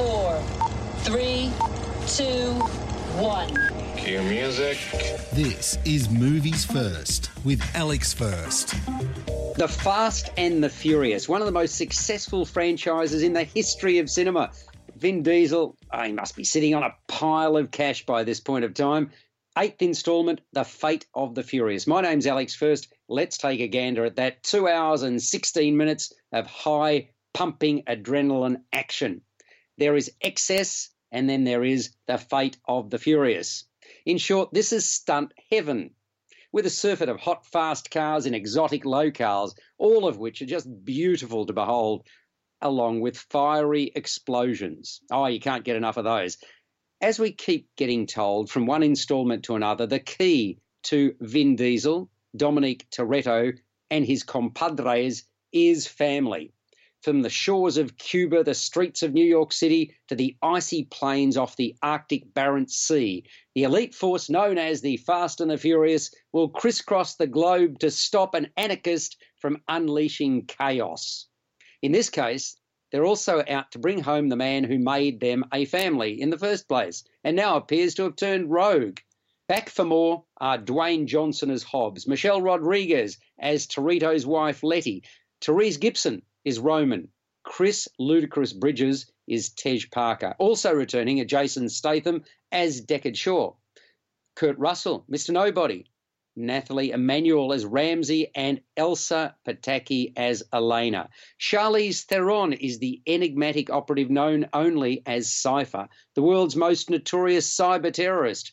Five, four, three, two, one. Cue music. This is Movies First with Alex First. The Fast and the Furious, one of the most successful franchises in the history of cinema. Vin Diesel, oh, he must be sitting on a pile of cash by this point of time. Eighth installment, The Fate of the Furious. My name's Alex First. Let's take a gander at that. Two hours and 16 minutes of high pumping adrenaline action. There is excess, and then there is the fate of the furious. In short, this is stunt heaven, with a surfeit of hot, fast cars and exotic locales, all of which are just beautiful to behold, along with fiery explosions. Oh, you can't get enough of those. As we keep getting told from one installment to another, the key to Vin Diesel, Dominic Toretto, and his compadres is family. From the shores of Cuba, the streets of New York City, to the icy plains off the Arctic Barents Sea, the elite force known as the Fast and the Furious will crisscross the globe to stop an anarchist from unleashing chaos. In this case, they're also out to bring home the man who made them a family in the first place and now appears to have turned rogue. Back for more are Dwayne Johnson as Hobbs, Michelle Rodriguez as Toretto's wife Letty, Tyrese Gibson is Roman. Chris Ludacris Bridges is Tej Parker. Also returning are Jason Statham as Deckard Shaw. Kurt Russell, Mr. Nobody. Nathalie Emmanuel as Ramsey and Elsa Pataky as Elena. Charlize Theron is the enigmatic operative known only as Cypher, the world's most notorious cyber terrorist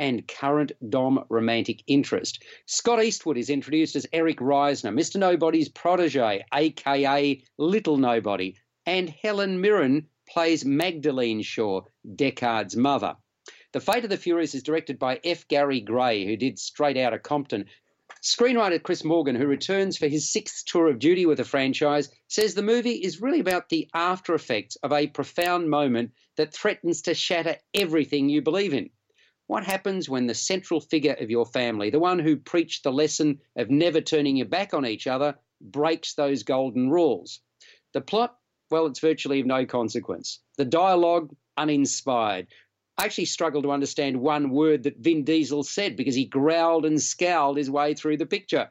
and current Dom romantic interest. Scott Eastwood is introduced as Eric Reisner, Mr. Nobody's protege, aka Little Nobody, and Helen Mirren plays Magdalene Shaw, Deckard's mother. The Fate of the Furious is directed by F. Gary Gray, who did Straight Outta Compton. Screenwriter Chris Morgan, who returns for his sixth tour of duty with the franchise, says the movie is really about the after effects of a profound moment that threatens to shatter everything you believe in. What happens when the central figure of your family, the one who preached the lesson of never turning your back on each other, breaks those golden rules? The plot, well, it's virtually of no consequence. The dialogue, uninspired. I actually struggled to understand one word that Vin Diesel said because he growled and scowled his way through the picture.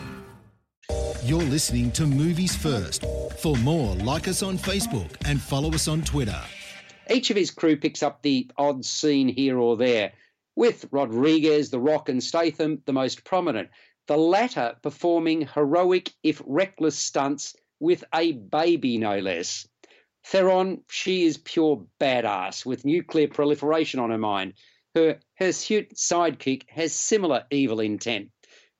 You're listening to Movies First. For more, like us on Facebook and follow us on Twitter. Each of his crew picks up the odd scene here or there, with Rodriguez, The Rock, and Statham the most prominent, the latter performing heroic, if reckless, stunts with a baby, no less. Theron, she is pure badass with nuclear proliferation on her mind. Her hirsute sidekick has similar evil intent.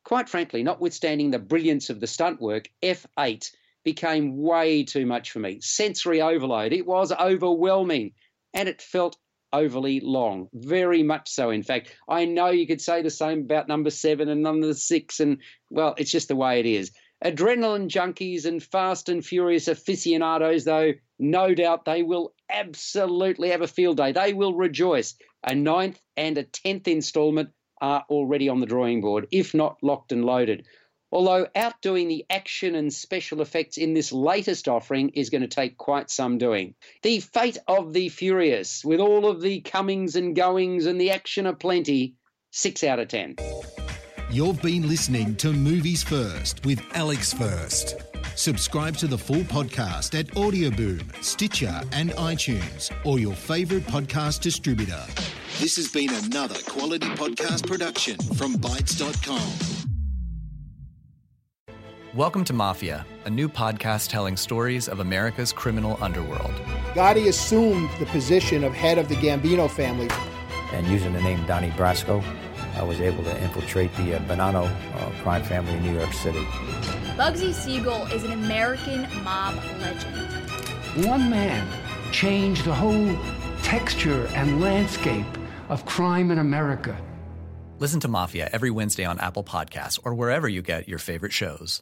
Quite frankly, notwithstanding the brilliance of the stunt work, F8 became way too much for me. Sensory overload. It was overwhelming and it felt overly long. Very much so, in fact. I know you could say the same about number seven and number six, and well, it's just the way it is. Adrenaline junkies and fast and furious aficionados, though, no doubt they will absolutely have a field day. They will rejoice. A ninth and a tenth installment are already on the drawing board, if not locked and loaded. Although outdoing the action and special effects in this latest offering is going to take quite some doing. The Fate of the Furious, with all of the comings and goings and the action aplenty, 6 out of 10. You've been listening to Movies First with Alex First. Subscribe to the full podcast at Audioboom, Stitcher, and iTunes, or your favourite podcast distributor. This has been another quality podcast production from Bytes.com. Welcome to Mafia, a new podcast telling stories of America's criminal underworld. Gotti assumed the position of head of the Gambino family. And using the name Donnie Brasco, I was able to infiltrate the uh, Bonanno uh, crime family in New York City. Bugsy Siegel is an American mob legend. One man changed the whole texture and landscape of crime in America. Listen to Mafia every Wednesday on Apple Podcasts or wherever you get your favorite shows.